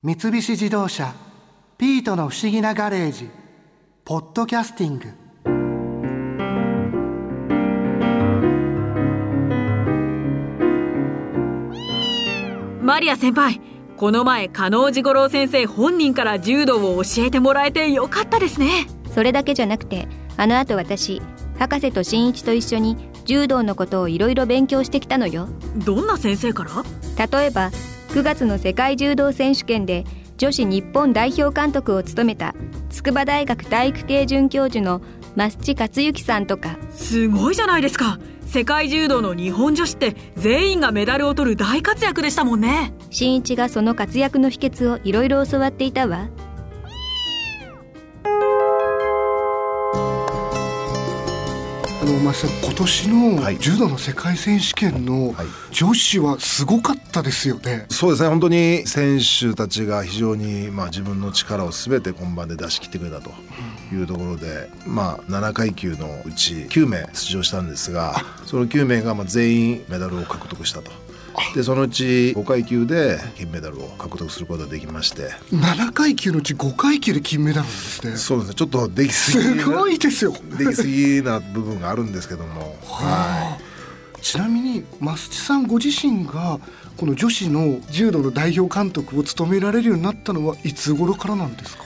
三菱自動車「ピートの不思議なガレージ」「ポッドキャスティング」マリア先輩この前加納治五郎先生本人から柔道を教えてもらえてよかったですね。それだけじゃなくてあの後私博士と新一と一緒に柔道のことをいろいろ勉強してきたのよ。どんな先生から？例えば9月の世界柔道選手権で女子日本代表監督を務めた筑波大学体育系准教授の増地克之さんとか。すごいじゃないですか。世界柔道の日本女子って全員がメダルを取る大活躍でしたもんね。新一がその活躍の秘訣をいろいろ教わっていたわあのまあ、今年の柔道の世界選手権の女子はすごかったですよね。そうですね本当に選手たちが非常にまあ自分の力をすべて本番で出し切ってくれたというところで、まあ7階級のうち9名出場したんですがその9名がまあ全員メダルを獲得したと。でそのうち5階級で金メダルを獲得することができまして。7階級のうち5階級で金メダルなんですねそうですね。ちょっとできすぎ。すごいですよ。できすぎな部分があるんですけども。はい。ちなみに増地さんご自身がこの女子の柔道の代表監督を務められるようになったのはいつ頃からなんですか、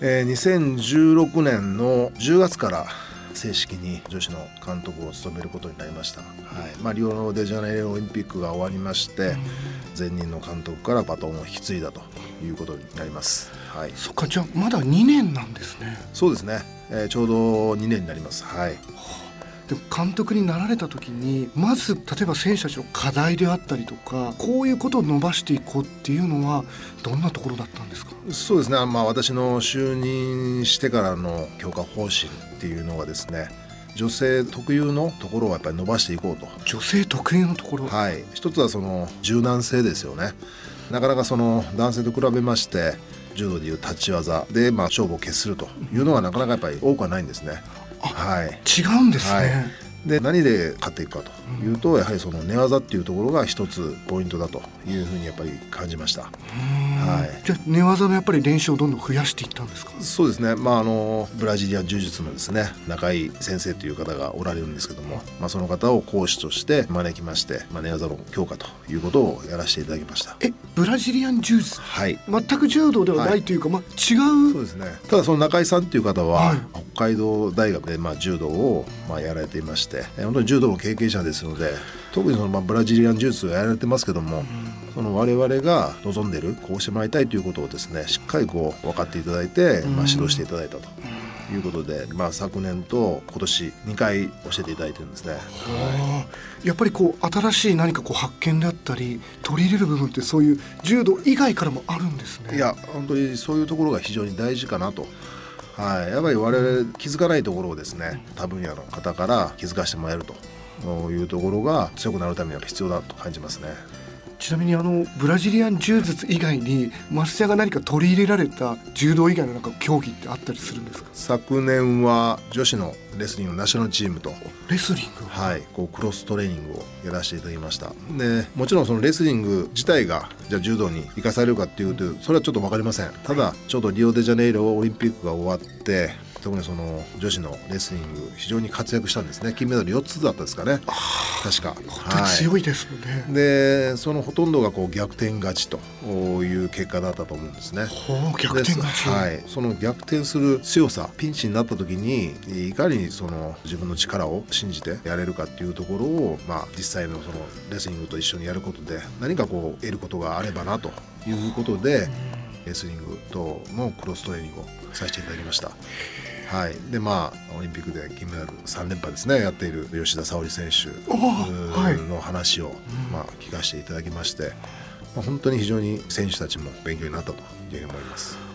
えー、2016年の10月から正式に女子の監督を務めることになりました、はい。まあ、リオデジャネイロオリンピックが終わりまして前任の監督からバトンを引き継いだということになります、はい、そっかじゃあまだ2年なんですね。そうですね、えー、ちょうど2年になります。はいでも監督になられた時にまず例えば選手たちの課題であったりとかこういうことを伸ばしていこうっていうのはどんなところだったんですか？そうですね、まあ、私の就任してからの強化方針っていうのはですね女性特有のところをやっぱり伸ばしていこうと。女性特有のところ。はい。一つはその柔軟性ですよね。なかなかその男性と比べまして柔道でいう立ち技でまあ勝負を決するというのはなかなかやっぱり多くはないんですね、はい、違うんですね、はい。で何で勝っていくかというと、やはりその寝技っていうところが一つポイントだというふうにやっぱり感じました。はい、じゃあ寝技のやっぱり練習をどんどん増やしていったんですか？そうですね、まあ、あのブラジリアン柔術のですね中井先生という方がおられるんですけども、まあ、その方を講師として招きまして、まあ、寝技の強化ということをやらせていただきました。えブラジリアン柔術はい。全く柔道ではないというか、まあ、違う。そうですね。ただその中井さんっていう方は、はい。北海道大学でまあ柔道をまあやられていましてえ本当に柔道の経験者ですので特にそのまあブラジリアン柔術をやられてますけども、その我々が望んでるこうしてもらいたいということをですねしっかりこう分かっていただいて、まあ、指導していただいたということで、まあ、昨年と今年2回教えていただいてるんですね。あーやっぱりこう新しい何かこう発見であったり取り入れる部分ってそういう柔道以外からもあるんですねいや本当にそういうところが非常に大事かなと。はい、やっぱり我々気づかないところをですね他分野の方から気づかせてもらえるというところが強くなるためには必要だと感じますね。ちなみにあのブラジリアン柔術以外に増田が何か取り入れられた柔道以外のなんか競技ってあったりするんですか？昨年は女子のレスリングのナショナルチームとレスリング。はい、こうクロストレーニングをやらせていただきました。でもちろんそのレスリング自体がじゃあ柔道に生かされるかっていうとそれはちょっと分かりません。ただちょうどリオデジャネイロオリンピックが終わって特にその女子のレスリング非常に活躍したんですね。金メダル4つだったですかね。確か。強いですよね、でそのほとんどがこう逆転勝ちという結果だったと思うんですね。逆転はい、その逆転する強さピンチになった時にいかにその自分の力を信じてやれるかっていうところを、まあ、実際のそのレスリングと一緒にやることで何かこう得ることがあればなということでレスリングとのクロストレーニングをさせていただきました。はい、でまあオリンピックで金メダル3連覇ですね。やっている吉田沙保里選手はい。の話を、まあ、聞かせていただきまして、まあ、本当に非常に選手たちも勉強になったというふうに思います。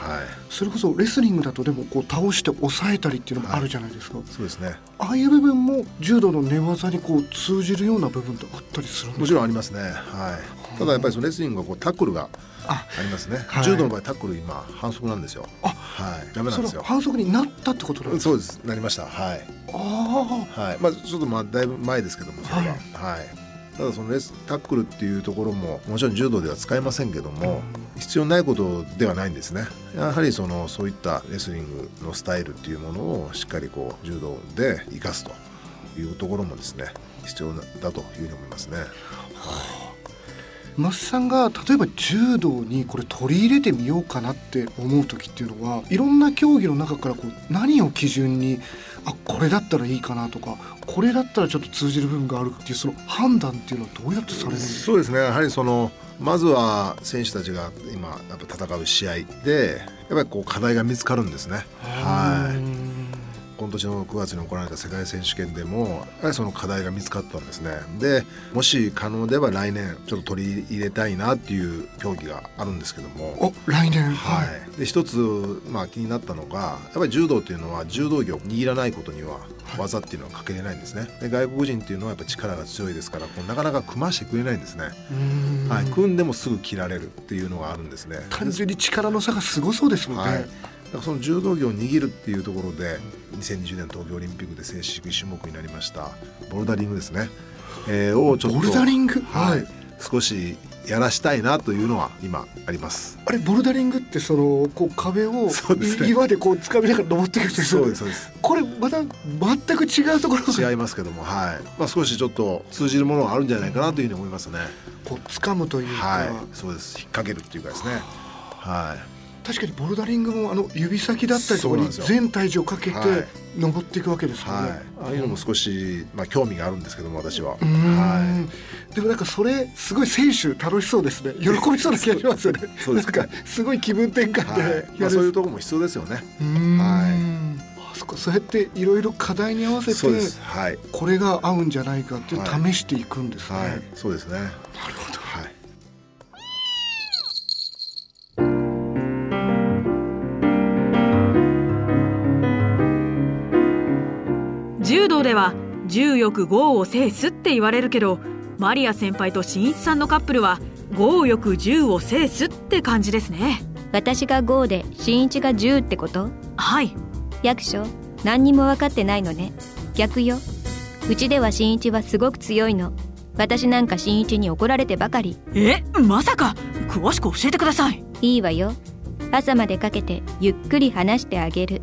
はい、それこそレスリングだとでもこう倒して抑えたりっていうのもあるじゃないですか、そうですね。ああいう部分も柔道の寝技にこう通じるような部分ってあったりするもちろんありますね、はい、ただやっぱりそのレスリングはこうタックルがあ。ありますね、はい。柔道の場合タックル今反則なんですよ。あ。はい。ダメなんですよ。反則になったってことなんですか？そうです。なりました。はい。あはい。まあちょっとまあだいぶ前ですけどもそれは。はい、ただそのレスタックルっていうところももちろん柔道では使えませんけども、必要ないことではないんですねやはりそのそういったレスリングのスタイルっていうものをしっかりこう柔道で生かすというところもですね必要だというふうに思いますね。増さんが例えば柔道にこれ取り入れてみようかなって思う時っていうのはいろんな競技の中からこう何を基準にあこれだったらいいかなとかこれだったらちょっと通じる部分があるっていうその判断っていうのはどうやってされるんですか？そうですね。やはりそのまずは選手たちが今やっぱ戦う試合でやっぱりこう課題が見つかるんですね。はい今年の9月に行われた世界選手権でもやはりその課題が見つかったんですね。でもし可能では来年ちょっと取り入れたいなっていう競技があるんですけども。お来年。はい。で一つまあ気になったのがやっぱり柔道っていうのは柔道着を握らないことには技っていうのはかけれないんですね。で外国人っていうのはやっぱ力が強いですからこうなかなか組ましてくれないんですね。はい。組んでもすぐ切られるっていうのがあるんですね。単純に力の差がすごそうですもんね、はいだからその柔道着を握るっていうところで2020年東京オリンピックで正式種目になりましたボルダリングですね、えー、をちょっとボルダリング？はい、少しやらしたいなというのは今あります。あれボルダリングってそのこう壁を岩でこう掴みながら登っていくそうですそうです。これまた全く違うところ違いますけどもはい。まあ少しちょっと通じるものがあるんじゃないかなというふうに思いますね。こう掴むというか。はい。そうです。引っ掛けるっていうかですね。はい確かにボルダリングもあの指先だったりとかに全体重をかけて登っていくわけですよね、はい、ああいうのも少し、まあ、興味があるんですけども私は、はい、でもなんかそれすごい選手楽しそうですね。喜びそうな気がしますよね。そうですか。すごい気分転換で、はい。まあ、そういうところも必要ですよね。はい。そそうやっていろいろ課題に合わせて、はい、これが合うんじゃないかって試していくんですね、はい、そうですね。なるほど道では重欲豪を制すって言われるけどマリア先輩と新一さんのカップルは豪欲柔を制すって感じですね。私が豪で新一が柔ってこと？はい。役所？何にも分かってないのね。逆よ。うちでは新一はすごく強いの。私なんか新一に怒られてばかり。え？まさか。詳しく教えてください。いいわよ。朝までかけてゆっくり話してあげる